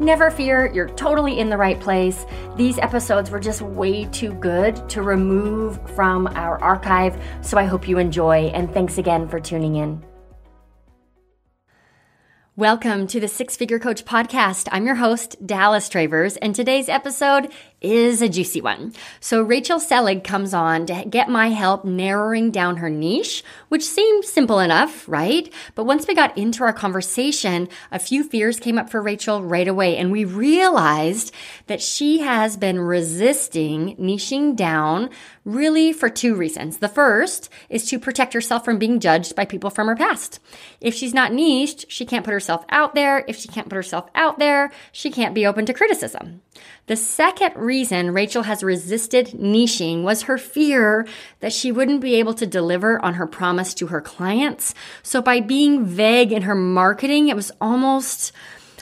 Never fear, you're totally in the right place. These episodes were just way too good to remove from our archive. So I hope you enjoy, and thanks again for tuning in. Welcome to the Six Figure Coach Podcast. I'm your host, Dallas Travers, and today's episode is a juicy one. So Rachel Selig comes on to get my help narrowing down her niche, which seemed simple enough, right? But once we got into our conversation, a few fears came up for Rachel right away, and we realized that she has been resisting niching down really for two reasons. The first is to protect herself from being judged by people from her past. If she's not niched, she can't put herself out there. If she can't put herself out there, she can't be open to criticism. The second reason Rachel has resisted niching was her fear that she wouldn't be able to deliver on her promise to her clients. So by being vague in her marketing, it was almost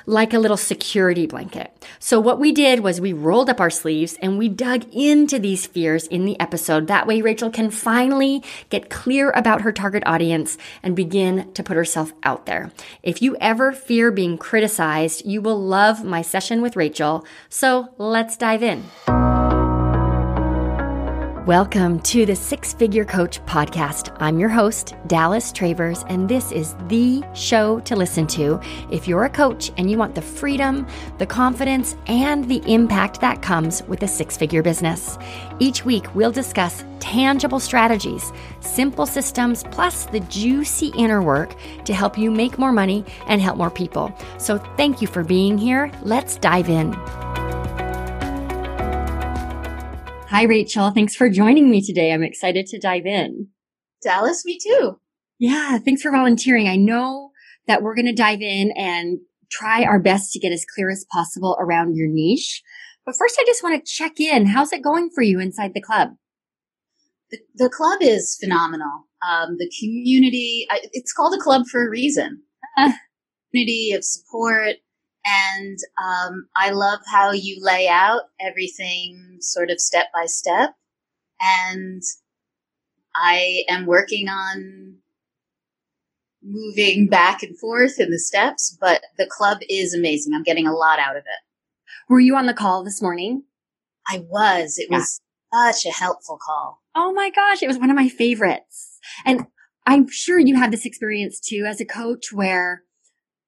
like a little security blanket. So what we did was we rolled up our sleeves and we dug into these fears in the episode. That way Rachel can finally get clear about her target audience and begin to put herself out there. If you ever fear being criticized, you will love my session with Rachel. So let's dive in. Welcome to the Six Figure Coach podcast. I'm your host, Dallas Travers, and this is the show to listen to if you're a coach and you want the freedom, the confidence, and the impact that comes with a six figure business. Each week, we'll discuss tangible strategies, simple systems, plus the juicy inner work to help you make more money and help more people. So, thank you for being here. Let's dive in. Hi, Rachel. Thanks for joining me today. I'm excited to dive in. Dallas, me too. Yeah, thanks for volunteering. I know that we're going to dive in and try our best to get as clear as possible around your niche. But first, I just want to check in. How's it going for you inside the club? The, the club is phenomenal. Um, the community, it's called a club for a reason. Uh, community of support, and um, I love how you lay out everything sort of step by step. And I am working on moving back and forth in the steps, but the club is amazing. I'm getting a lot out of it. Were you on the call this morning? I was. It yeah. was such a helpful call. Oh my gosh, it was one of my favorites. And I'm sure you have this experience too as a coach where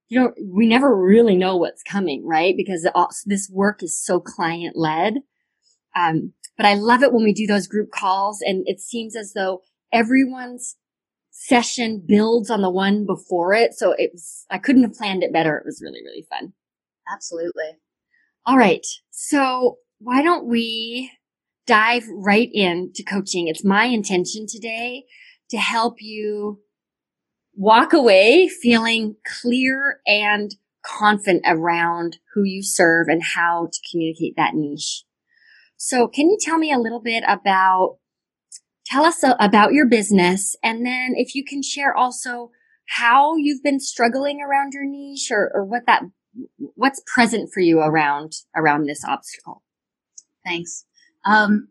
you know, we never really know what's coming, right? Because this work is so client led. Um, but I love it when we do those group calls and it seems as though everyone's session builds on the one before it. So it was, I couldn't have planned it better. It was really, really fun. Absolutely. All right. So why don't we dive right into coaching? It's my intention today to help you walk away feeling clear and confident around who you serve and how to communicate that niche. So can you tell me a little bit about, tell us about your business and then if you can share also how you've been struggling around your niche or, or what that, what's present for you around, around this obstacle? Thanks. Um,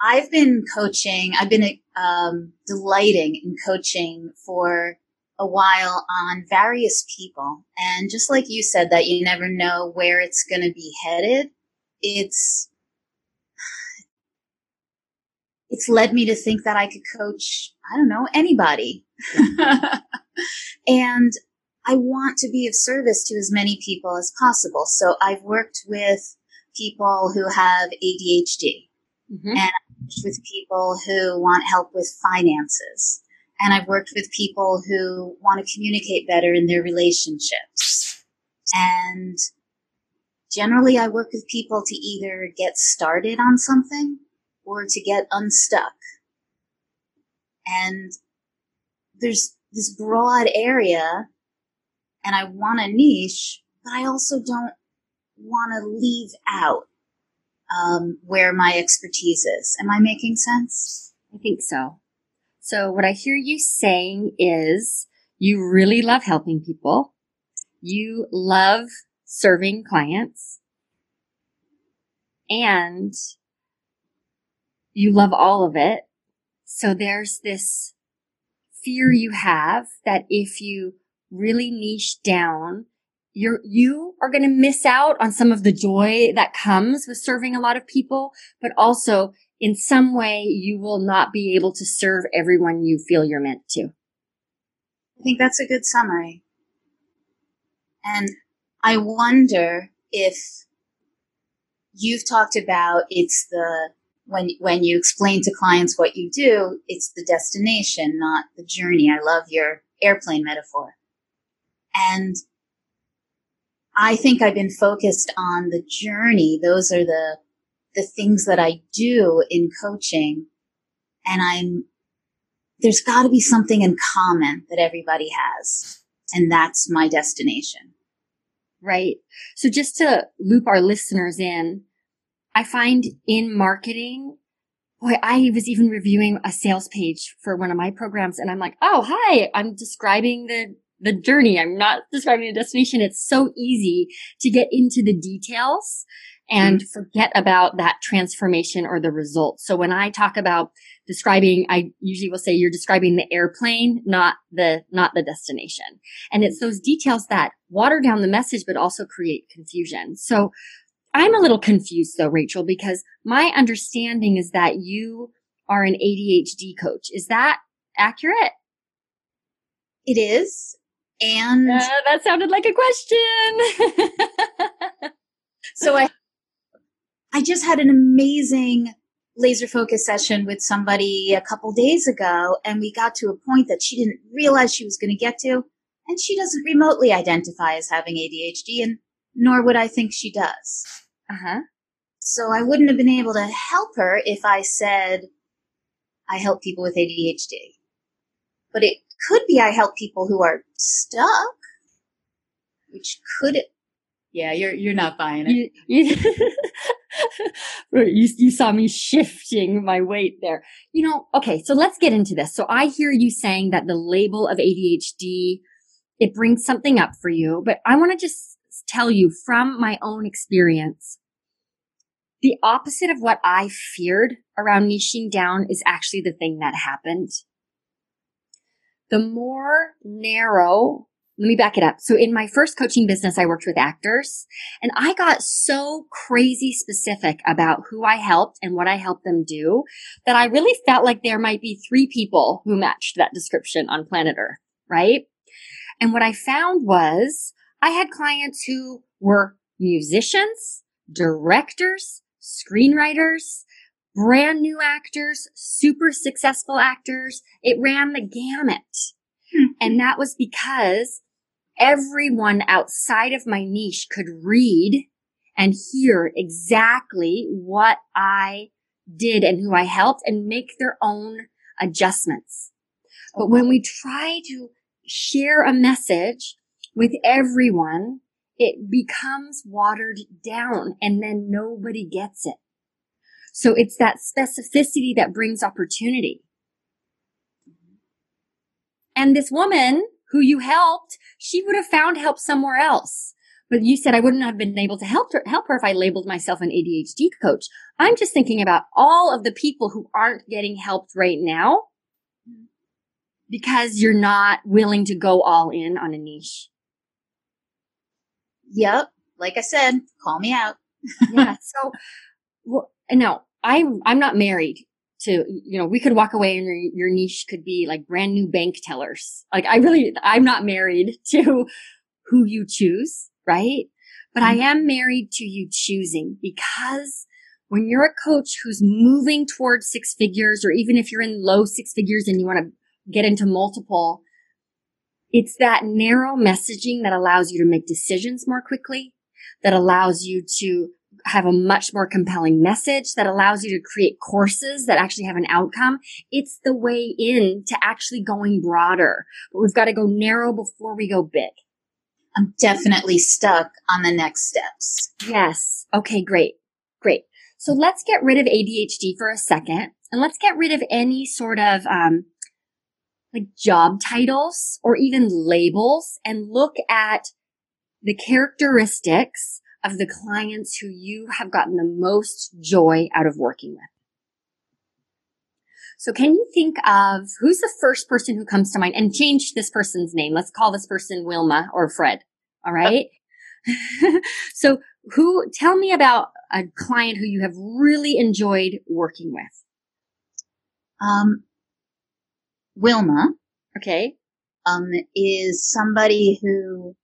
I've been coaching. I've been um, delighting in coaching for a while on various people. And just like you said, that you never know where it's going to be headed. It's, it's led me to think that I could coach, I don't know, anybody. and I want to be of service to as many people as possible. So I've worked with people who have ADHD mm-hmm. and with people who want help with finances. And I've worked with people who want to communicate better in their relationships. And generally I work with people to either get started on something or to get unstuck. And there's this broad area and I want a niche, but I also don't want to leave out um, where my expertise is. Am I making sense? I think so. So what I hear you saying is you really love helping people. You love serving clients and you love all of it. So there's this fear you have that if you really niche down, you're, you are going to miss out on some of the joy that comes with serving a lot of people, but also in some way you will not be able to serve everyone you feel you're meant to. I think that's a good summary. And I wonder if you've talked about it's the when when you explain to clients what you do, it's the destination, not the journey. I love your airplane metaphor. And I think I've been focused on the journey. Those are the the things that I do in coaching. And I'm there's got to be something in common that everybody has. And that's my destination. Right. So just to loop our listeners in, I find in marketing, boy, I was even reviewing a sales page for one of my programs and I'm like, oh, hi, I'm describing the, the journey. I'm not describing the destination. It's so easy to get into the details and mm-hmm. forget about that transformation or the result. So when I talk about describing, I usually will say you're describing the airplane, not the, not the destination. And it's those details that water down the message, but also create confusion. So I'm a little confused though, Rachel, because my understanding is that you are an ADHD coach. Is that accurate? It is. And uh, that sounded like a question. so I I just had an amazing laser focus session with somebody a couple days ago and we got to a point that she didn't realize she was going to get to and she doesn't remotely identify as having ADHD and nor would I think she does. Uh-huh. So I wouldn't have been able to help her if I said I help people with ADHD. But it could be I help people who are stuck, which could yeah, you're you're not buying it. You, you, you, you saw me shifting my weight there. You know, okay, so let's get into this. So I hear you saying that the label of ADHD it brings something up for you, but I want to just tell you from my own experience. The opposite of what I feared around niching down is actually the thing that happened. The more narrow let me back it up. So in my first coaching business, I worked with actors and I got so crazy specific about who I helped and what I helped them do that I really felt like there might be three people who matched that description on planet Earth, right? And what I found was I had clients who were musicians, directors, screenwriters, brand new actors, super successful actors. It ran the gamut. Hmm. And that was because everyone outside of my niche could read and hear exactly what I did and who I helped and make their own adjustments. But when we try to share a message with everyone, it becomes watered down and then nobody gets it. So it's that specificity that brings opportunity. And this woman who you helped, she would have found help somewhere else. But you said I wouldn't have been able to help her, help her if I labeled myself an ADHD coach. I'm just thinking about all of the people who aren't getting helped right now because you're not willing to go all in on a niche. Yep. Like I said, call me out. yeah. So, well, no, I'm, I'm not married to, you know, we could walk away and your, your niche could be like brand new bank tellers. Like I really, I'm not married to who you choose, right? But I mm-hmm. am married to you choosing because when you're a coach who's moving towards six figures, or even if you're in low six figures and you want to get into multiple, it's that narrow messaging that allows you to make decisions more quickly, that allows you to have a much more compelling message that allows you to create courses that actually have an outcome. It's the way in to actually going broader, but we've got to go narrow before we go big. I'm definitely stuck on the next steps. Yes. Okay, great. Great. So let's get rid of ADHD for a second and let's get rid of any sort of, um, like job titles or even labels and look at the characteristics of the clients who you have gotten the most joy out of working with. So can you think of who's the first person who comes to mind and change this person's name? Let's call this person Wilma or Fred. All right. so who, tell me about a client who you have really enjoyed working with. Um, Wilma. Okay. Um, is somebody who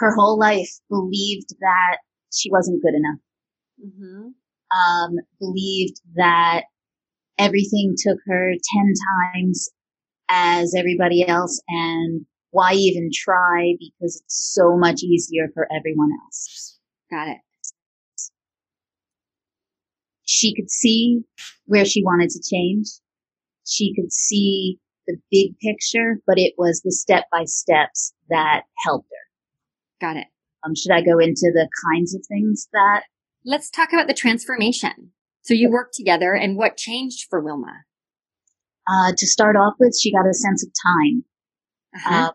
her whole life believed that she wasn't good enough. Mm-hmm. Um, believed that everything took her 10 times as everybody else and why even try because it's so much easier for everyone else. Got it. She could see where she wanted to change. She could see the big picture, but it was the step by steps that helped her. Got it. Um, should I go into the kinds of things that? Let's talk about the transformation. So you worked together and what changed for Wilma? Uh, to start off with, she got a sense of time. Uh-huh. Uh,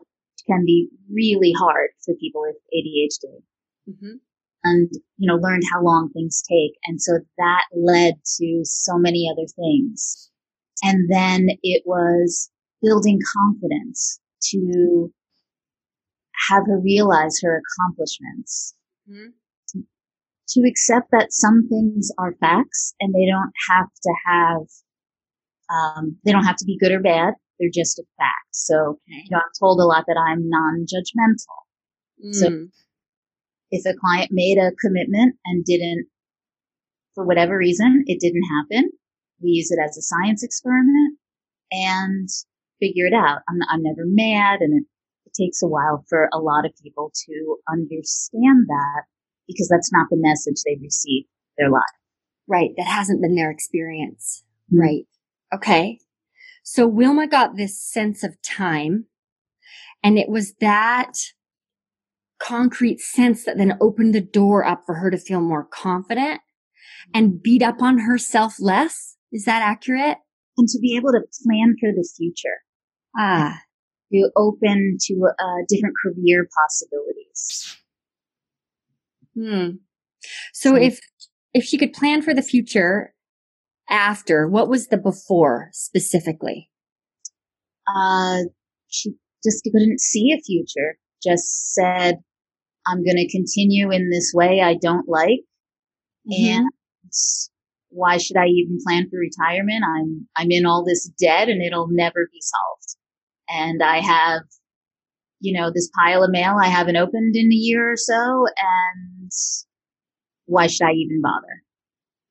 can be really hard for people with ADHD. Mm-hmm. And, you know, learned how long things take. And so that led to so many other things. And then it was building confidence to have her realize her accomplishments. Mm-hmm to accept that some things are facts and they don't have to have, um, they don't have to be good or bad. They're just a fact. So, you know, I'm told a lot that I'm non-judgmental. Mm. So if a client made a commitment and didn't, for whatever reason, it didn't happen, we use it as a science experiment and figure it out. I'm, I'm never mad and takes a while for a lot of people to understand that because that's not the message they receive their life. Right. That hasn't been their experience. Mm-hmm. Right. Okay. So Wilma got this sense of time and it was that concrete sense that then opened the door up for her to feel more confident and beat up on herself less. Is that accurate? And to be able to plan for the future. Ah. To open to uh, different career possibilities. Hmm. So, so if if she could plan for the future after, what was the before specifically? Uh, she just couldn't see a future. Just said, "I'm going to continue in this way I don't like, mm-hmm. and why should I even plan for retirement? I'm I'm in all this debt, and it'll never be solved. And I have you know, this pile of mail I haven't opened in a year or so, and why should I even bother?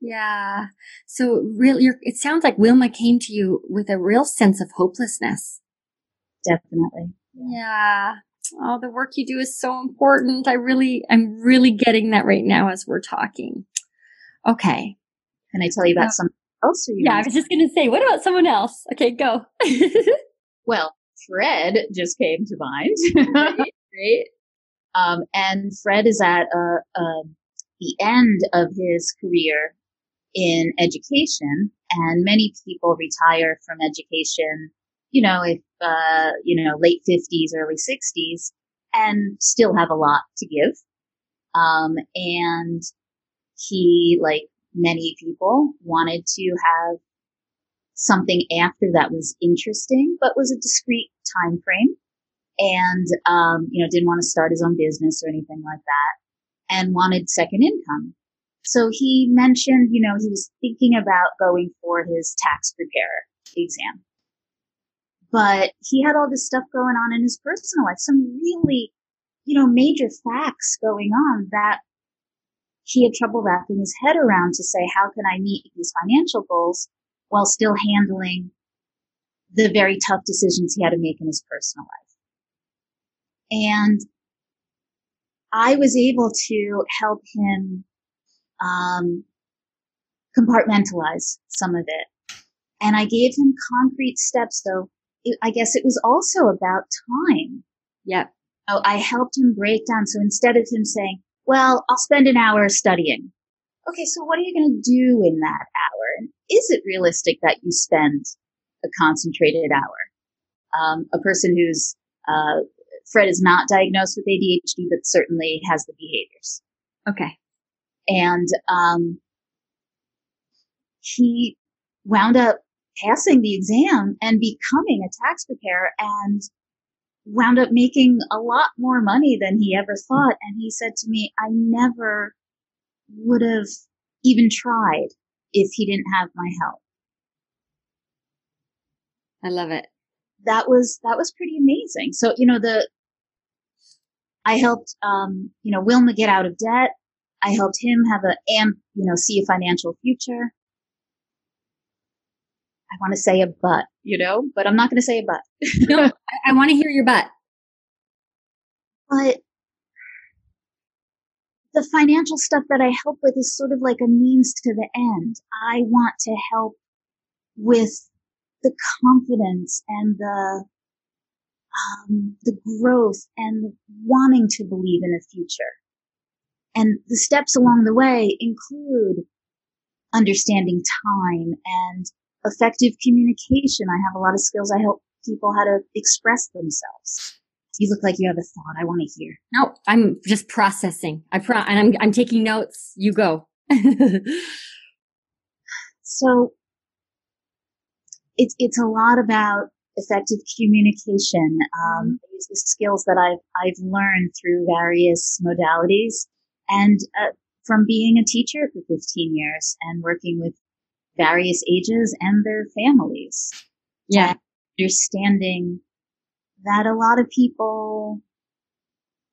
Yeah. So really, it sounds like Wilma came to you with a real sense of hopelessness. Definitely. Yeah. Oh, the work you do is so important. I really, I'm really getting that right now as we're talking. Okay. Can I tell you about uh, someone else? yeah, I was just going to say, what about someone else? Okay, go. well, Fred just came to mind. right, Um, and Fred is at uh, uh, the end of his career in education, and many people retire from education, you know, if, uh, you know, late 50s, early 60s, and still have a lot to give. Um, and he, like many people, wanted to have something after that was interesting, but was a discrete time frame. And, um, you know, didn't want to start his own business or anything like that and wanted second income. So he mentioned, you know, he was thinking about going for his tax preparer exam. But he had all this stuff going on in his personal life, some really, you know, major facts going on that he had trouble wrapping his head around to say, how can I meet these financial goals while still handling the very tough decisions he had to make in his personal life. And I was able to help him um, compartmentalize some of it. And I gave him concrete steps, though. It, I guess it was also about time. Yep. Oh, I helped him break down. So instead of him saying, well, I'll spend an hour studying. Okay, so what are you going to do in that hour? And is it realistic that you spend a concentrated hour. um, a person who's uh, Fred is not diagnosed with ADHD, but certainly has the behaviors. Okay. And um, he wound up passing the exam and becoming a tax preparer and wound up making a lot more money than he ever thought. And he said to me, I never would have even tried if he didn't have my help. I love it. That was, that was pretty amazing. So, you know, the, I helped, um, you know, Wilma get out of debt. I helped him have a, and, you know, see a financial future. I want to say a but, you know, but I'm not going to say a but. no, I, I want to hear your but. But the financial stuff that I help with is sort of like a means to the end. I want to help with the confidence and the um, the growth and wanting to believe in a future. And the steps along the way include understanding time and effective communication. I have a lot of skills. I help people how to express themselves. You look like you have a thought. I want to hear. No, I'm just processing. I pro- and I'm I'm taking notes. You go. so it's it's a lot about effective communication. Um, mm-hmm. I use the skills that I've I've learned through various modalities, and uh, from being a teacher for 15 years and working with various ages and their families. Yeah. understanding that a lot of people,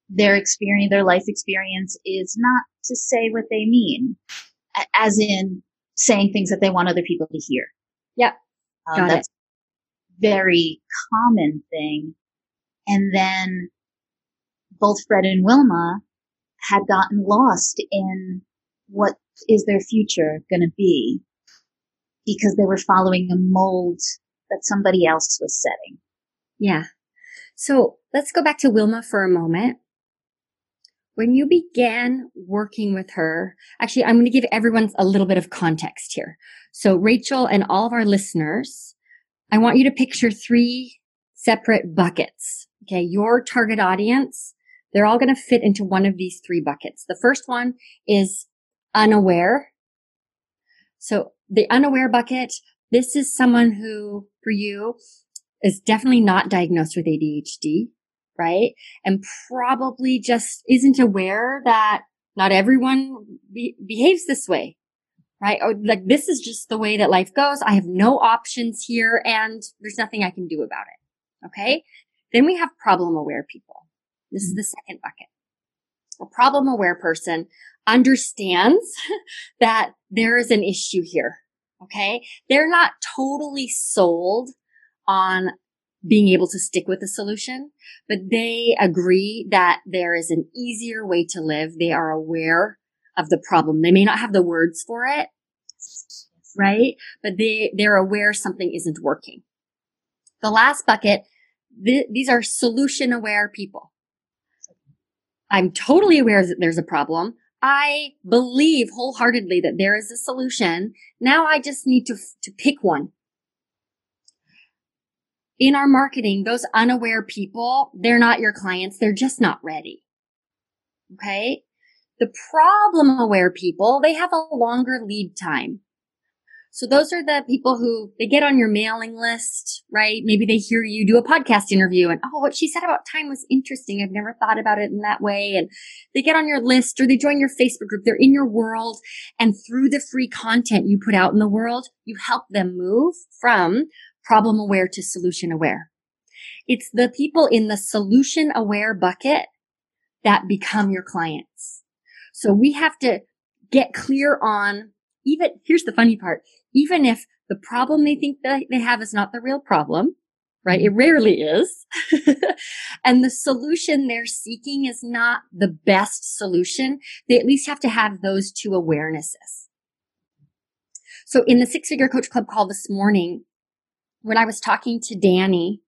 their experience, their life experience is not to say what they mean, as in saying things that they want other people to hear. Yeah. Um, that's it. very common thing. And then both Fred and Wilma had gotten lost in what is their future going to be because they were following a mold that somebody else was setting. Yeah. So let's go back to Wilma for a moment. When you began working with her, actually, I'm going to give everyone a little bit of context here. So Rachel and all of our listeners, I want you to picture three separate buckets. Okay. Your target audience, they're all going to fit into one of these three buckets. The first one is unaware. So the unaware bucket, this is someone who, for you, is definitely not diagnosed with ADHD, right? And probably just isn't aware that not everyone be- behaves this way, right? Or like this is just the way that life goes. I have no options here and there's nothing I can do about it. Okay. Then we have problem aware people. This is the second bucket. A problem aware person understands that there is an issue here. Okay. They're not totally sold on being able to stick with the solution, but they agree that there is an easier way to live. They are aware of the problem. They may not have the words for it, right? But they, they're aware something isn't working. The last bucket, th- these are solution aware people. I'm totally aware that there's a problem. I believe wholeheartedly that there is a solution. Now I just need to, to pick one. In our marketing, those unaware people, they're not your clients. They're just not ready. Okay. The problem aware people, they have a longer lead time. So those are the people who they get on your mailing list, right? Maybe they hear you do a podcast interview and, oh, what she said about time was interesting. I've never thought about it in that way. And they get on your list or they join your Facebook group. They're in your world. And through the free content you put out in the world, you help them move from problem aware to solution aware. It's the people in the solution aware bucket that become your clients. So we have to get clear on even, here's the funny part even if the problem they think that they have is not the real problem, right? It rarely is. and the solution they're seeking is not the best solution. They at least have to have those two awarenesses. So in the six figure coach club call this morning, when I was talking to Danny,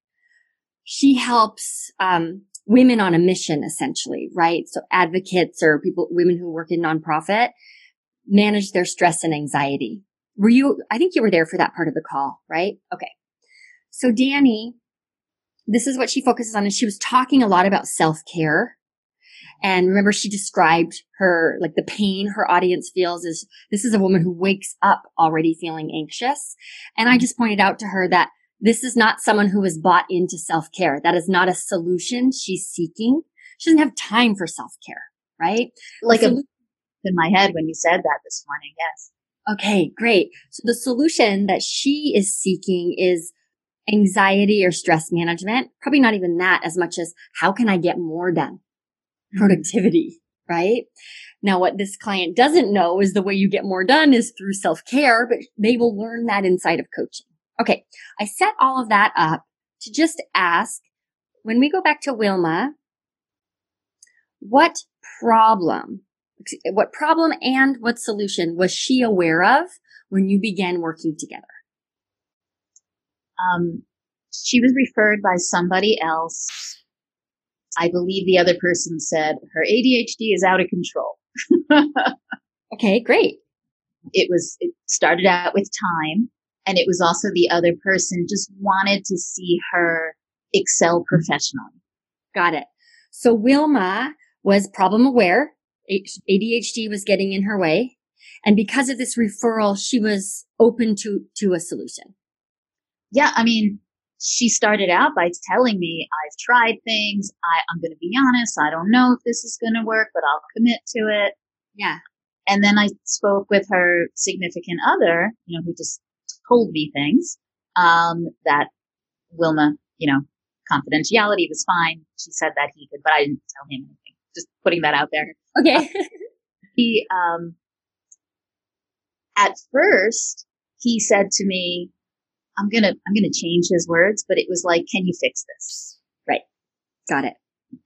she helps, um, women on a mission essentially, right? So advocates or people, women who work in nonprofit manage their stress and anxiety. Were you, I think you were there for that part of the call, right? Okay. So Danny this is what she focuses on. And she was talking a lot about self care. And remember, she described her, like the pain her audience feels is this is a woman who wakes up already feeling anxious. And I just pointed out to her that this is not someone who is bought into self care. That is not a solution she's seeking. She doesn't have time for self care, right? Like a in my head when you said that this morning. Yes. Okay, great. So the solution that she is seeking is anxiety or stress management. Probably not even that as much as how can I get more done? Productivity, right? Now, what this client doesn't know is the way you get more done is through self care, but they will learn that inside of coaching. Okay. I set all of that up to just ask when we go back to Wilma, what problem what problem and what solution was she aware of when you began working together? Um, she was referred by somebody else. I believe the other person said her ADHD is out of control. okay, great. It was, it started out with time and it was also the other person just wanted to see her excel mm-hmm. professionally. Got it. So Wilma was problem aware. ADHD was getting in her way. And because of this referral, she was open to, to a solution. Yeah. I mean, she started out by telling me, I've tried things. I, I'm going to be honest. I don't know if this is going to work, but I'll commit to it. Yeah. And then I spoke with her significant other, you know, who just told me things, um, that Wilma, you know, confidentiality was fine. She said that he could, but I didn't tell him anything. Just putting that out there. Okay. he, um, at first he said to me, I'm going to, I'm going to change his words, but it was like, can you fix this? Right. Got it.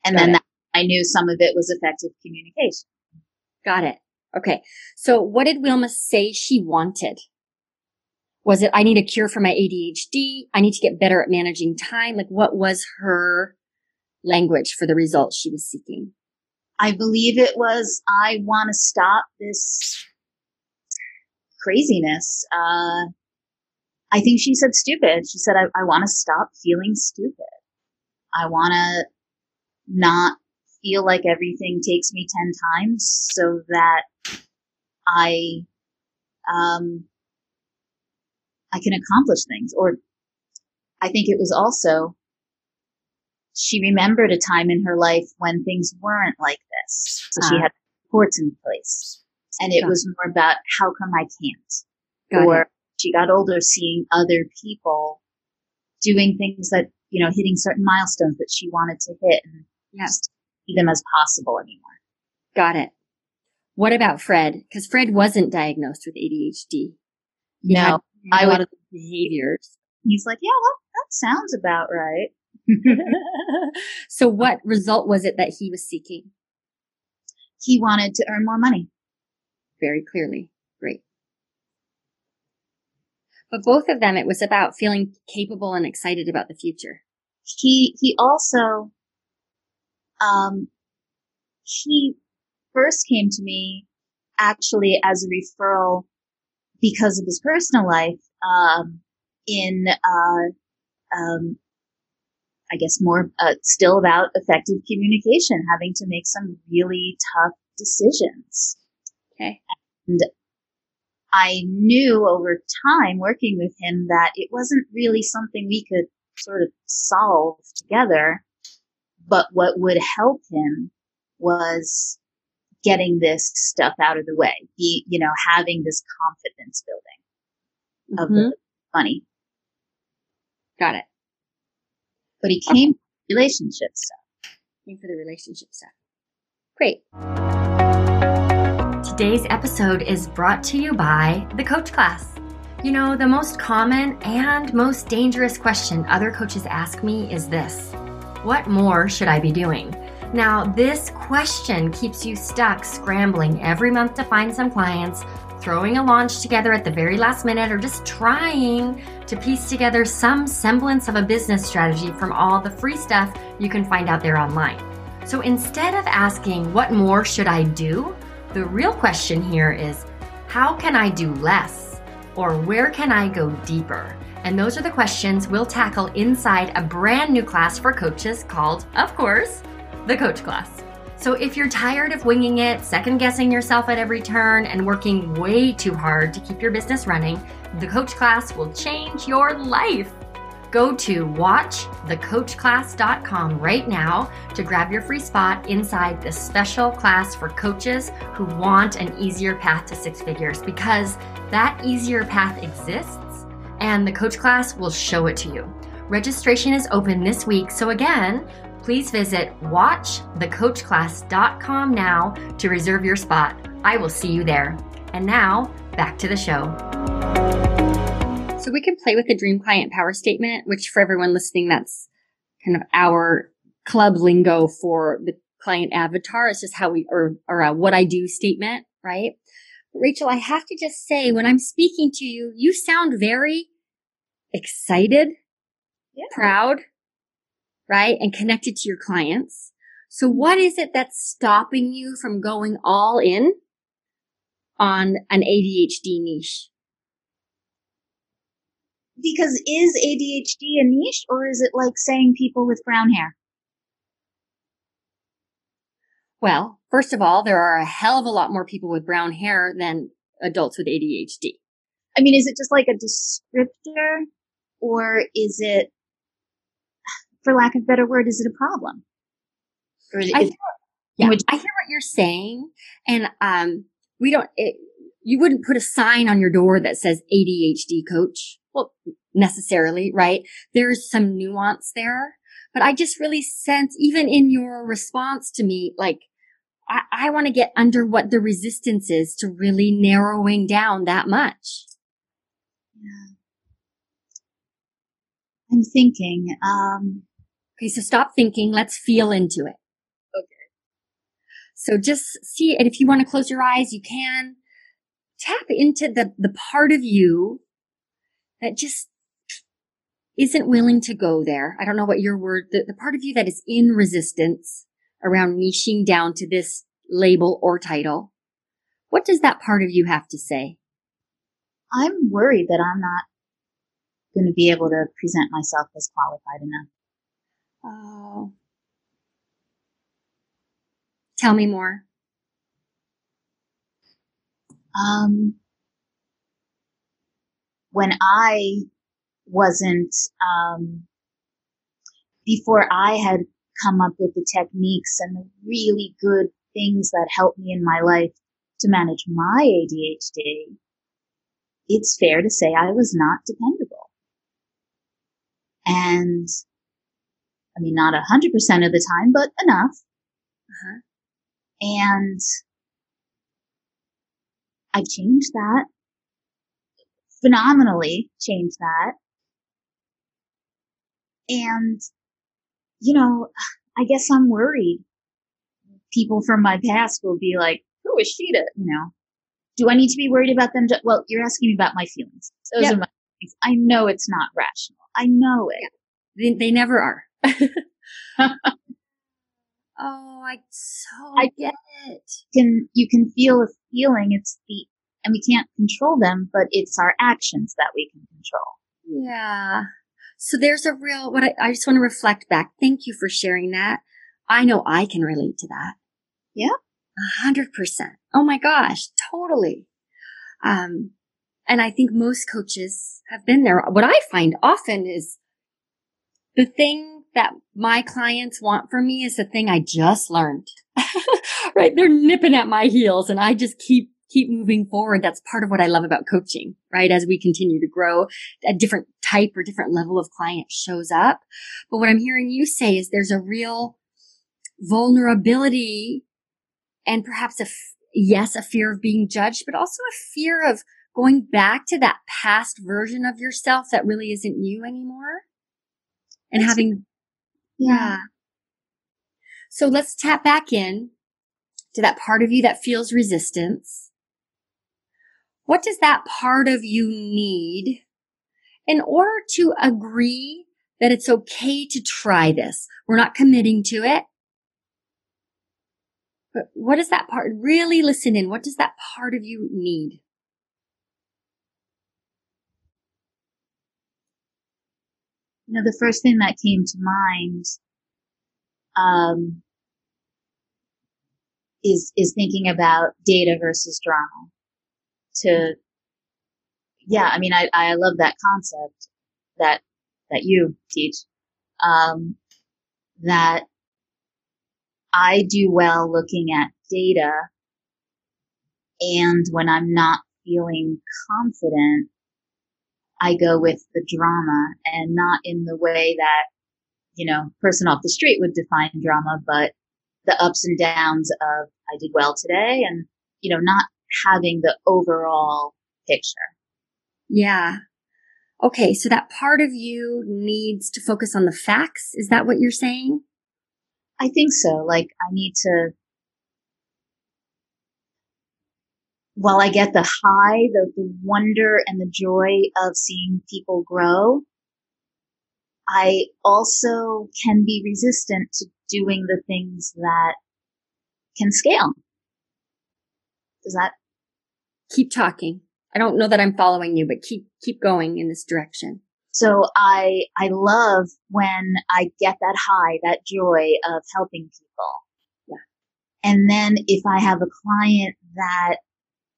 And Got then that, I knew some of it was effective communication. Got it. Okay. So what did Wilma say she wanted? Was it, I need a cure for my ADHD? I need to get better at managing time? Like what was her language for the results she was seeking? I believe it was, I want to stop this craziness. Uh, I think she said stupid. She said, I, I want to stop feeling stupid. I want to not feel like everything takes me 10 times so that I, um, I can accomplish things. Or I think it was also she remembered a time in her life when things weren't like this. So uh, she ah. had supports in place. And it was more about how come I can't? or it. She got older seeing other people doing things that, you know, hitting certain milestones that she wanted to hit and just see them as possible anymore. Got it. What about Fred? Because Fred wasn't diagnosed with ADHD. He no, I a lot of behaviors. He's like, yeah, well, that sounds about right. so what result was it that he was seeking? He wanted to earn more money. Very clearly. But both of them, it was about feeling capable and excited about the future. He, he also, um, he first came to me actually as a referral because of his personal life, um, in, uh, um, I guess more uh, still about effective communication, having to make some really tough decisions. Okay. And I knew over time working with him that it wasn't really something we could sort of solve together, but what would help him was getting this stuff out of the way, be, you know, having this confidence building of mm-hmm. the money. Got it. But he came okay. relationship stuff. Came for the relationship stuff. Great. Today's episode is brought to you by the Coach Class. You know, the most common and most dangerous question other coaches ask me is this What more should I be doing? Now, this question keeps you stuck scrambling every month to find some clients, throwing a launch together at the very last minute, or just trying to piece together some semblance of a business strategy from all the free stuff you can find out there online. So instead of asking, What more should I do? The real question here is, How can I do less? Or where can I go deeper? And those are the questions we'll tackle inside a brand new class for coaches called, of course, the Coach Class. So if you're tired of winging it, second guessing yourself at every turn, and working way too hard to keep your business running, the Coach Class will change your life. Go to watchthecoachclass.com right now to grab your free spot inside this special class for coaches who want an easier path to six figures because that easier path exists and the coach class will show it to you. Registration is open this week, so again, please visit watchthecoachclass.com now to reserve your spot. I will see you there. And now, back to the show. So we can play with the dream client power statement, which for everyone listening, that's kind of our club lingo for the client avatar. It's just how we, or, or a what I do statement, right? Rachel, I have to just say, when I'm speaking to you, you sound very excited, yeah. proud, right? And connected to your clients. So what is it that's stopping you from going all in on an ADHD niche? Because is ADHD a niche or is it like saying people with brown hair? Well, first of all, there are a hell of a lot more people with brown hair than adults with ADHD. I mean, is it just like a descriptor or is it, for lack of a better word, is it a problem? Or is, I, hear, yeah, I hear what you're saying. And, um, we don't, it, you wouldn't put a sign on your door that says ADHD coach well, necessarily, right? There's some nuance there, but I just really sense, even in your response to me, like, I, I want to get under what the resistance is to really narrowing down that much. Yeah. I'm thinking, um, okay, so stop thinking. Let's feel into it. Okay. So just see, and if you want to close your eyes, you can tap into the, the part of you that just isn't willing to go there. I don't know what your word, the, the part of you that is in resistance around niching down to this label or title. What does that part of you have to say? I'm worried that I'm not going to be able to present myself as qualified enough. Oh. Tell me more. Um, when I wasn't, um, before I had come up with the techniques and the really good things that helped me in my life to manage my ADHD, it's fair to say I was not dependable. And I mean, not a hundred percent of the time, but enough. Uh-huh. And I've changed that phenomenally change that. And, you know, I guess I'm worried people from my past will be like, who is she to, you know, do I need to be worried about them? well, you're asking me about my feelings. Those yep. are my feelings. I know it's not rational. I know it. They, they never are. oh, I so I get it. Can you can feel a feeling? It's the and we can't control them, but it's our actions that we can control. Yeah. So there's a real, what I, I just want to reflect back. Thank you for sharing that. I know I can relate to that. Yeah. A hundred percent. Oh my gosh. Totally. Um, and I think most coaches have been there. What I find often is the thing that my clients want from me is the thing I just learned. right? They're nipping at my heels and I just keep keep moving forward. That's part of what I love about coaching, right? As we continue to grow, a different type or different level of client shows up. But what I'm hearing you say is there's a real vulnerability and perhaps a, f- yes, a fear of being judged, but also a fear of going back to that past version of yourself that really isn't you anymore and That's having, yeah. So let's tap back in to that part of you that feels resistance what does that part of you need in order to agree that it's okay to try this? We're not committing to it. But what does that part really listen in? What does that part of you need? You know, the first thing that came to mind um, is is thinking about data versus drama. To yeah, I mean, I I love that concept that that you teach. Um, that I do well looking at data, and when I'm not feeling confident, I go with the drama and not in the way that, you know, person off the street would define drama, but the ups and downs of I did well today and, you know, not having the overall picture. Yeah. Okay. So that part of you needs to focus on the facts. Is that what you're saying? I think so. Like I need to while I get the high, the, the wonder and the joy of seeing people grow, I also can be resistant to doing the things that can scale. Does that keep talking? I don't know that I'm following you, but keep keep going in this direction. So I I love when I get that high, that joy of helping people. Yeah. And then if I have a client that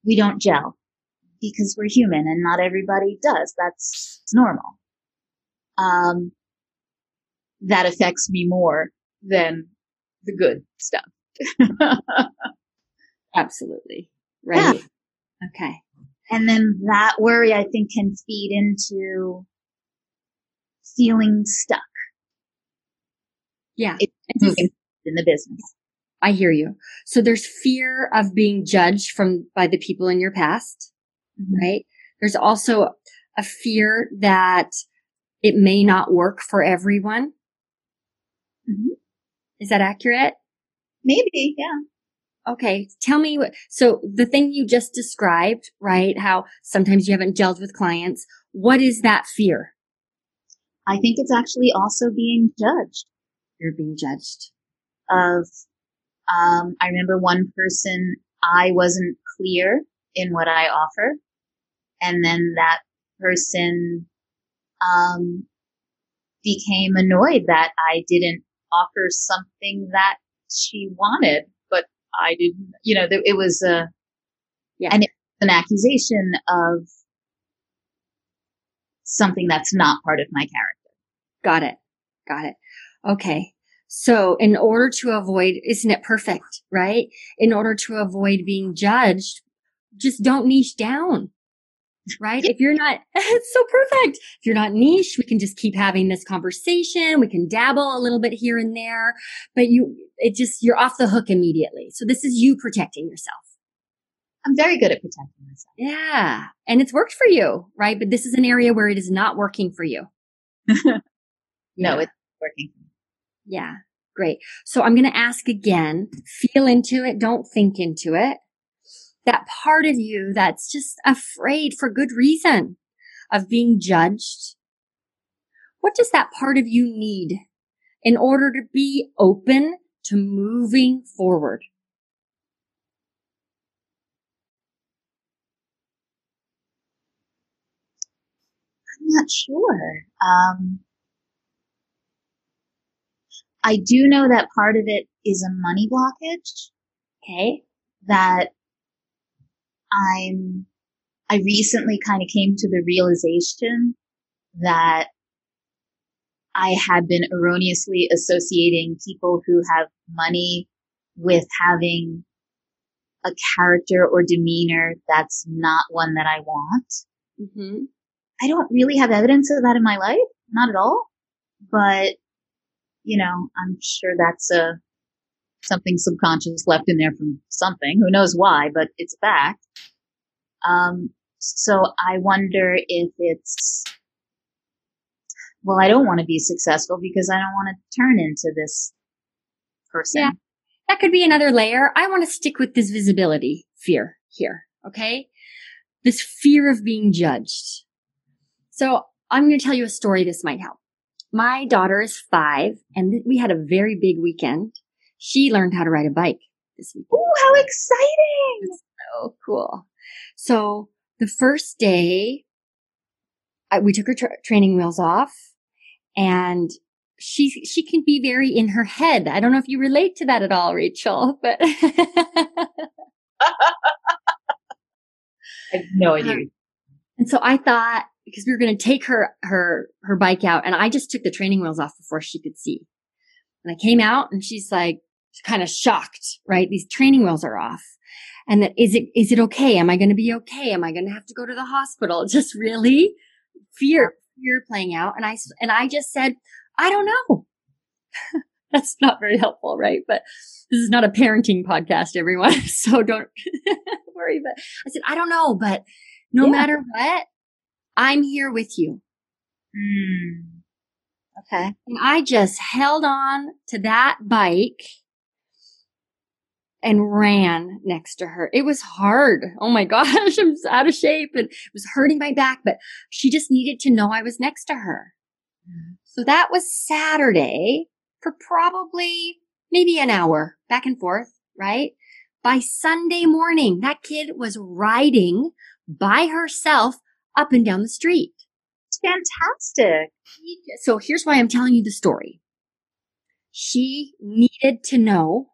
we don't gel because we're human and not everybody does. That's normal. Um, that affects me more than the good stuff. Absolutely. Right. Yeah. Okay. And then that worry, I think, can feed into feeling stuck. Yeah. in the business. I hear you. So there's fear of being judged from by the people in your past, mm-hmm. right? There's also a fear that it may not work for everyone. Mm-hmm. Is that accurate? Maybe, yeah. Okay. Tell me what, so the thing you just described, right? How sometimes you haven't gelled with clients. What is that fear? I think it's actually also being judged. You're being judged. Of um, I remember one person, I wasn't clear in what I offer. And then that person, um, became annoyed that I didn't offer something that she wanted, I didn't, you know, it was a, yeah. and it was an accusation of something that's not part of my character. Got it. Got it. Okay. So in order to avoid, isn't it perfect, right? In order to avoid being judged, just don't niche down, right? if you're not, it's so perfect. If you're not niche, we can just keep having this conversation. We can dabble a little bit here and there, but you, it just, you're off the hook immediately. So this is you protecting yourself. I'm very good at protecting myself. Yeah. And it's worked for you, right? But this is an area where it is not working for you. no, yeah. it's working yeah. Great. So I'm going to ask again, feel into it. Don't think into it. That part of you that's just afraid for good reason of being judged. What does that part of you need in order to be open to moving forward? I'm not sure. Um, I do know that part of it is a money blockage. Okay. That I'm, I recently kind of came to the realization that I had been erroneously associating people who have money with having a character or demeanor that's not one that I want. Mm-hmm. I don't really have evidence of that in my life, not at all. But you know, I'm sure that's a something subconscious left in there from something. Who knows why, but it's a fact. Um, so I wonder if it's, well, I don't want to be successful because I don't want to turn into this person. Yeah. That could be another layer. I want to stick with this visibility fear here. Okay. This fear of being judged. So I'm going to tell you a story. This might help. My daughter is five and we had a very big weekend. She learned how to ride a bike this weekend. Oh, how exciting! so cool. So the first day, I, we took her tra- training wheels off and she she can be very in her head. I don't know if you relate to that at all, Rachel, but I have no idea. Um, and so I thought because we were going to take her her her bike out, and I just took the training wheels off before she could see. And I came out, and she's like kind of shocked, right? These training wheels are off. And that is it is it okay? Am I going to be okay? Am I going to have to go to the hospital? Just really fear fear playing out. And I and I just said, I don't know. That's not very helpful, right? But this is not a parenting podcast, everyone. So don't worry. But I said, I don't know, but no yeah. matter what, I'm here with you. Mm. Okay. And I just held on to that bike and ran next to her. It was hard. Oh my gosh, I'm out of shape and it was hurting my back, but she just needed to know I was next to her. Mm. So that was Saturday for probably maybe an hour back and forth, right? By Sunday morning, that kid was riding by herself up and down the street. It's fantastic. So here's why I'm telling you the story. She needed to know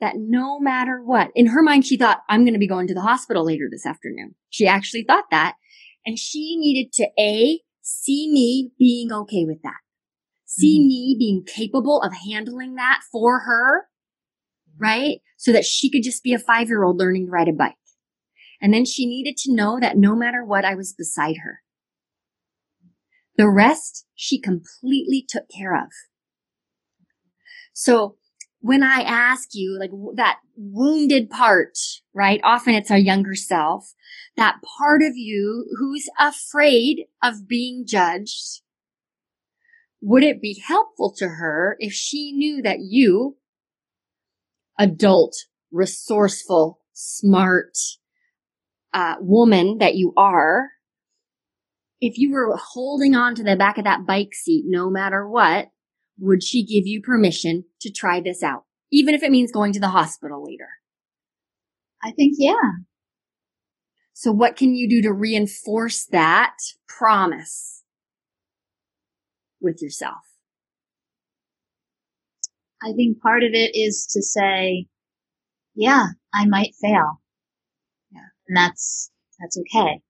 that no matter what, in her mind, she thought, I'm going to be going to the hospital later this afternoon. She actually thought that. And she needed to A, see me being okay with that. See mm-hmm. me being capable of handling that for her, right? So that she could just be a five year old learning to ride a bike. And then she needed to know that no matter what, I was beside her. The rest she completely took care of. So when I ask you, like that wounded part, right? Often it's our younger self, that part of you who's afraid of being judged. Would it be helpful to her if she knew that you, adult, resourceful, smart, uh, woman that you are, if you were holding on to the back of that bike seat, no matter what, would she give you permission to try this out? Even if it means going to the hospital later. I think, yeah. So what can you do to reinforce that promise with yourself? I think part of it is to say, yeah, I might fail. Yeah. And that's, that's okay.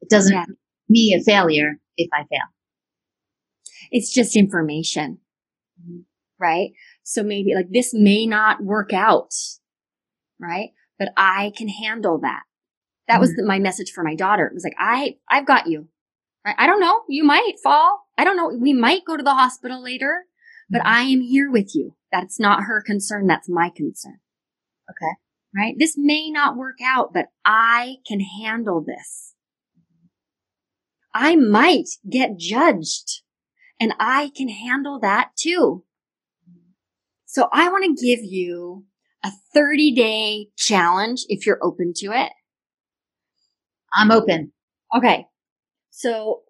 It doesn't yeah. make me a failure if I fail. It's just information. Mm-hmm. Right. So maybe like this may not work out. Right. But I can handle that. That mm-hmm. was the, my message for my daughter. It was like, I, I've got you. Right. I don't know. You might fall. I don't know. We might go to the hospital later, but mm-hmm. I am here with you. That's not her concern. That's my concern. Okay. Right. This may not work out, but I can handle this. I might get judged and I can handle that too. So I want to give you a 30 day challenge if you're open to it. I'm open. Okay. So,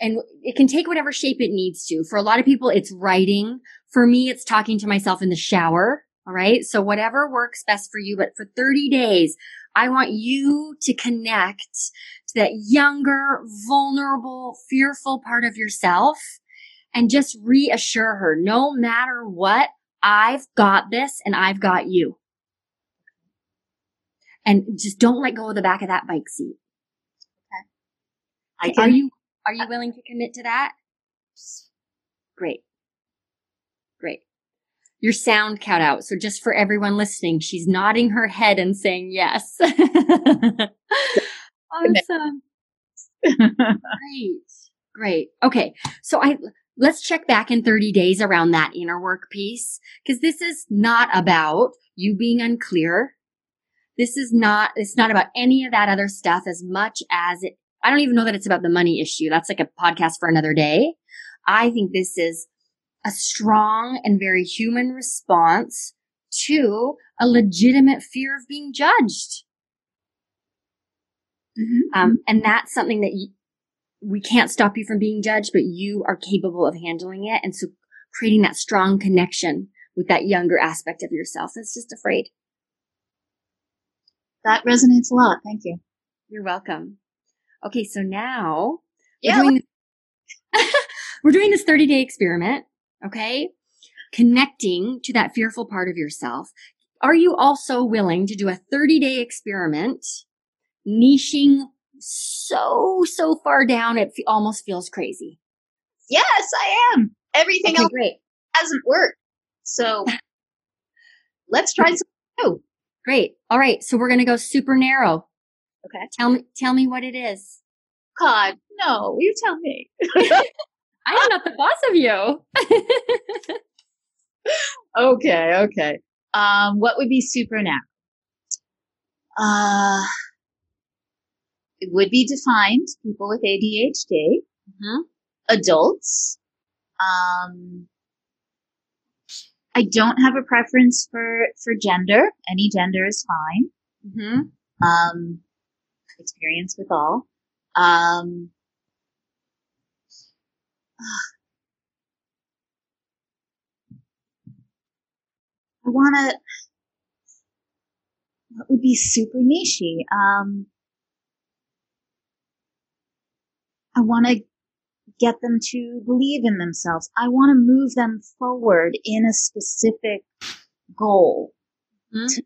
and it can take whatever shape it needs to. For a lot of people, it's writing. For me, it's talking to myself in the shower. All right. So whatever works best for you. But for 30 days, I want you to connect to that younger, vulnerable, fearful part of yourself and just reassure her, no matter what, I've got this and I've got you. And just don't let go of the back of that bike seat. Okay. Can, are you, are you willing to commit to that? Great. Great. Your sound cut out. So just for everyone listening, she's nodding her head and saying yes. awesome. Great. Great. Okay. So I, let's check back in 30 days around that inner work piece because this is not about you being unclear. This is not, it's not about any of that other stuff as much as it, I don't even know that it's about the money issue. That's like a podcast for another day. I think this is a strong and very human response to a legitimate fear of being judged. Mm-hmm. Um, and that's something that you, we can't stop you from being judged, but you are capable of handling it. And so creating that strong connection with that younger aspect of yourself that's just afraid. That resonates a lot. Thank you. You're welcome. Okay, so now yeah, we're doing this 30 day experiment. Okay. Connecting to that fearful part of yourself. Are you also willing to do a 30 day experiment, niching so, so far down it almost feels crazy? Yes, I am. Everything okay, else great. hasn't worked. So let's try something new. Great. All right. So we're going to go super narrow. Okay. Tell me, tell me what it is. God, no, you tell me. I'm not the boss of you. okay, okay. Um, what would be super now? Uh, it would be defined people with ADHD, mm-hmm. adults. Um, I don't have a preference for for gender. Any gender is fine. Mm-hmm. Um, experience with all. Um, I want to. What would be super nichey? Um, I want to get them to believe in themselves. I want to move them forward in a specific goal. Mm-hmm. To,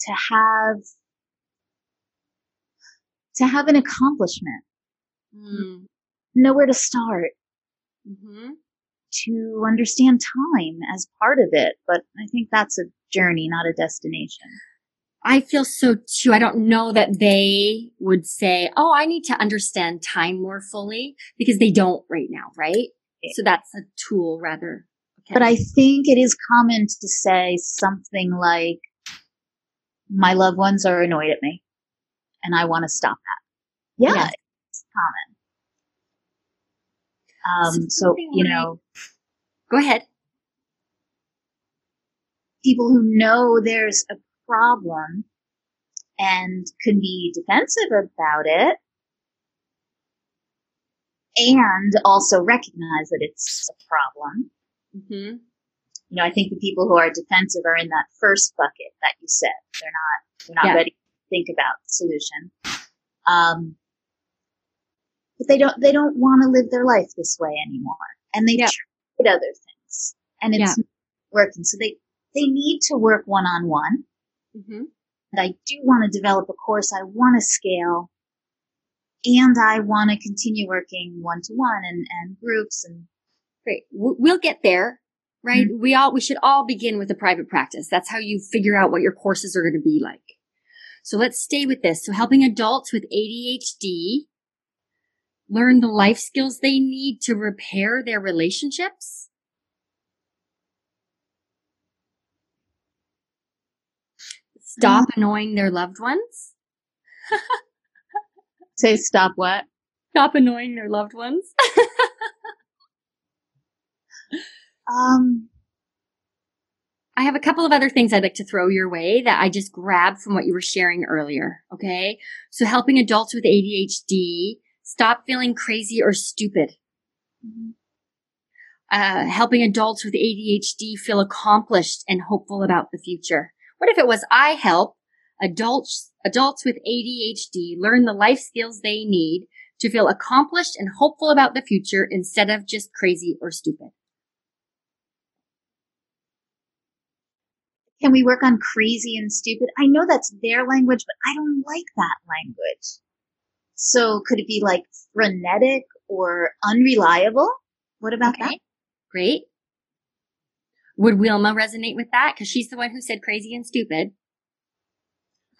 to have to have an accomplishment. Mm. Know where to start. Mm-hmm. To understand time as part of it. But I think that's a journey, not a destination. I feel so too. I don't know that they would say, Oh, I need to understand time more fully because they don't right now, right? So that's a tool rather. Okay. But I think it is common to say something like, my loved ones are annoyed at me and I want to stop that. Yeah, yes. it's common. Um, so, you know, go ahead. People who know there's a problem and can be defensive about it and also recognize that it's a problem. Mm-hmm. You know, I think the people who are defensive are in that first bucket that you said. They're not, they're not yeah. ready to think about the solution. Um, but they don't, they don't want to live their life this way anymore. And they've yeah. tried other things and it's yeah. working. So they, they need to work one on one. And I do want to develop a course. I want to scale and I want to continue working one to one and, and groups and great. We'll get there, right? Mm-hmm. We all, we should all begin with a private practice. That's how you figure out what your courses are going to be like. So let's stay with this. So helping adults with ADHD learn the life skills they need to repair their relationships. Stop mm. annoying their loved ones. Say stop what? Stop annoying their loved ones. um, I have a couple of other things I'd like to throw your way that I just grabbed from what you were sharing earlier. Okay. So helping adults with ADHD stop feeling crazy or stupid. Mm-hmm. Uh, helping adults with ADHD feel accomplished and hopeful about the future. What if it was I help adults, adults with ADHD learn the life skills they need to feel accomplished and hopeful about the future instead of just crazy or stupid? Can we work on crazy and stupid? I know that's their language, but I don't like that language. So could it be like frenetic or unreliable? What about okay. that? Great. Would Wilma resonate with that? Because she's the one who said crazy and stupid.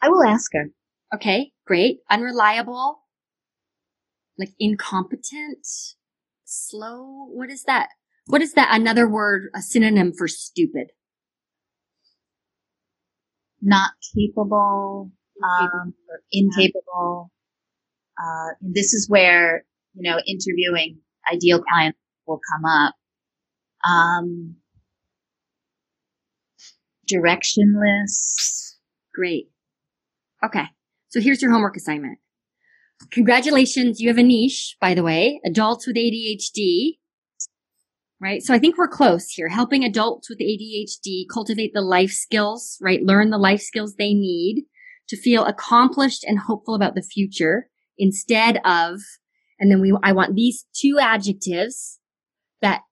I will ask her. Okay, great. Unreliable, like incompetent, slow. What is that? What is that? Another word, a synonym for stupid? Not capable, um, incapable. Uh, this is where, you know, interviewing ideal clients will come up. Um, directionless. Great. Okay. So here's your homework assignment. Congratulations. You have a niche, by the way, adults with ADHD. Right. So I think we're close here, helping adults with ADHD cultivate the life skills, right? Learn the life skills they need to feel accomplished and hopeful about the future instead of, And then we, I want these two adjectives that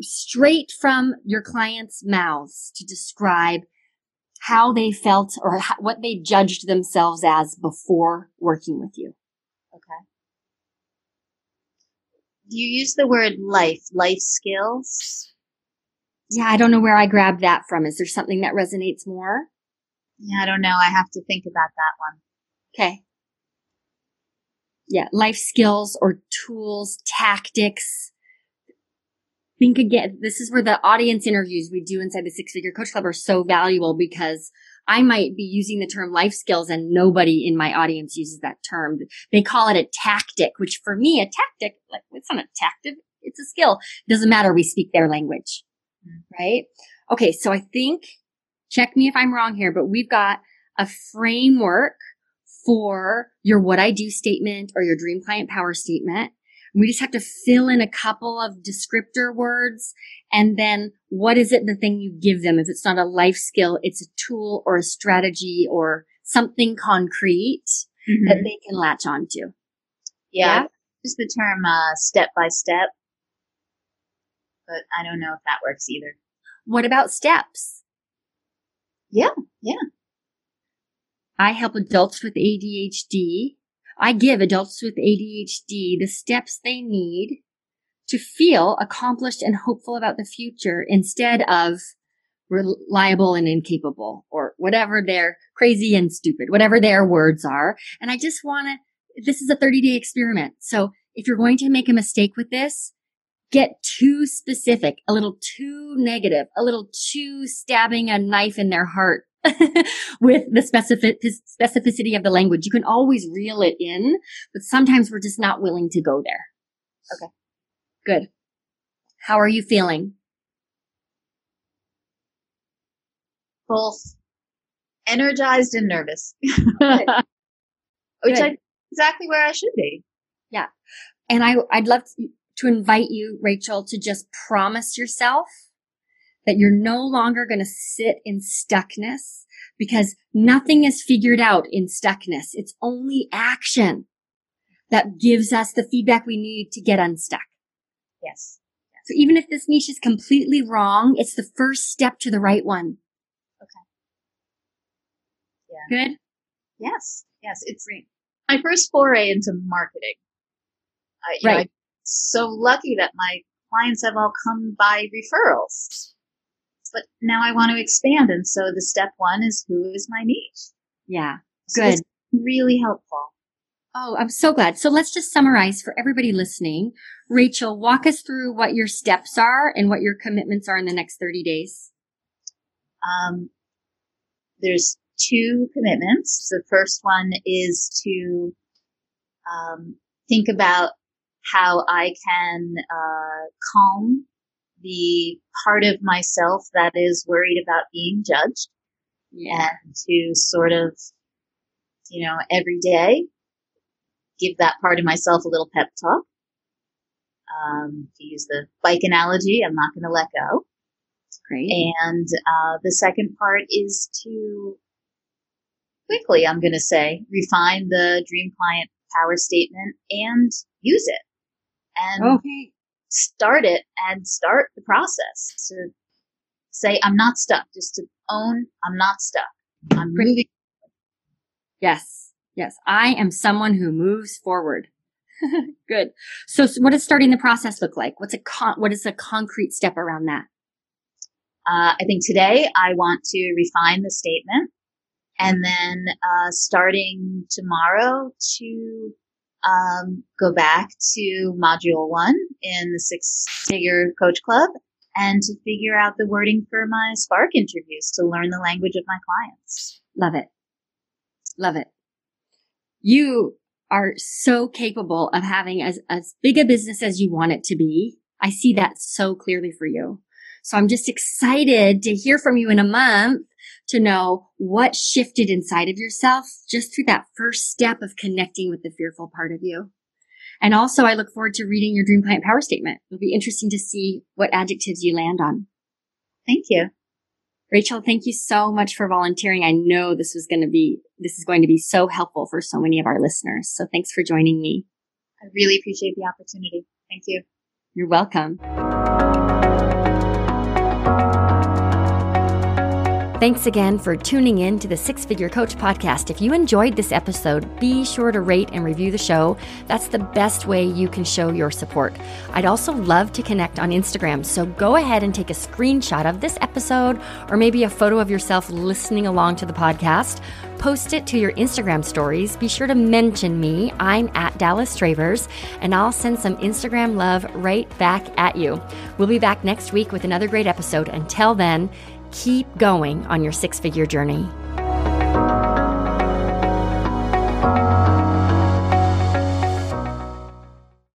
straight from your clients' mouths to describe how they felt or how, what they judged themselves as before working with you. Okay. Do you use the word life, life skills? Yeah, I don't know where I grabbed that from. Is there something that resonates more? Yeah, I don't know. I have to think about that one. Okay. Yeah, life skills or tools, tactics. Think again. This is where the audience interviews we do inside the Six Figure Coach Club are so valuable because I might be using the term life skills and nobody in my audience uses that term. They call it a tactic, which for me, a tactic, like it's not a tactic, it's a skill. It doesn't matter. We speak their language, mm-hmm. right? Okay. So I think, check me if I'm wrong here, but we've got a framework for your what I do statement or your dream client power statement. We just have to fill in a couple of descriptor words. And then what is it the thing you give them? If it's not a life skill, it's a tool or a strategy or something concrete mm-hmm. that they can latch onto. Yeah. yeah? Just the term uh, step by step. But I don't know if that works either. What about steps? Yeah, yeah. I help adults with ADHD I give adults with ADHD the steps they need to feel accomplished and hopeful about the future instead of reliable and incapable or whatever their crazy and stupid, whatever their words are. And I just want to, this is a 30 day experiment. So if you're going to make a mistake with this, get too specific, a little too negative, a little too stabbing a knife in their heart with the specific, specificity of the language. You can always reel it in, but sometimes we're just not willing to go there. Okay. Good. How are you feeling? Both energized and nervous. Which I exactly where I should be. Yeah. And I I'd love to, to invite you, Rachel, to just promise yourself that you're no longer going to sit in stuckness because nothing is figured out in stuckness. It's only action that gives us the feedback we need to get unstuck. Yes. So even if this niche is completely wrong, it's the first step to the right one. Okay. Yeah. Good? Yes. Yes. It's great. my first foray into marketing. I, right. Know, I'm so lucky that my clients have all come by referrals but now I want to expand. And so the step one is who is my niche? Yeah. Good. So really helpful. Oh, I'm so glad. So let's just summarize for everybody listening. Rachel, walk us through what your steps are and what your commitments are in the next 30 days. Um, there's two commitments. The first one is to um, think about how I can uh, calm the part of myself that is worried about being judged yeah. and to sort of, you know, every day give that part of myself a little pep talk. Um, to use the bike analogy, I'm not going to let go. Great. And uh, the second part is to quickly, I'm going to say, refine the dream client power statement and use it. And okay start it and start the process to say, I'm not stuck, just to own I'm not stuck. I'm moving. Yes. Yes. I am someone who moves forward. Good. So, so, what does starting the process look like? What's a con- what is a concrete step around that? Uh, I think today I want to refine the statement and then uh, starting tomorrow to um, go back to module one in the six figure coach club and to figure out the wording for my Spark interviews to learn the language of my clients. Love it. Love it. You are so capable of having as, as big a business as you want it to be. I see that so clearly for you. So I'm just excited to hear from you in a month to know what shifted inside of yourself just through that first step of connecting with the fearful part of you. And also, I look forward to reading your dream client power statement. It'll be interesting to see what adjectives you land on. Thank you. Rachel, thank you so much for volunteering. I know this was going to be, this is going to be so helpful for so many of our listeners. So thanks for joining me. I really appreciate the opportunity. Thank you. You're welcome. Thanks again for tuning in to the Six Figure Coach podcast. If you enjoyed this episode, be sure to rate and review the show. That's the best way you can show your support. I'd also love to connect on Instagram, so go ahead and take a screenshot of this episode or maybe a photo of yourself listening along to the podcast. Post it to your Instagram stories. Be sure to mention me. I'm at Dallas Travers, and I'll send some Instagram love right back at you. We'll be back next week with another great episode. Until then, keep going on your six figure journey.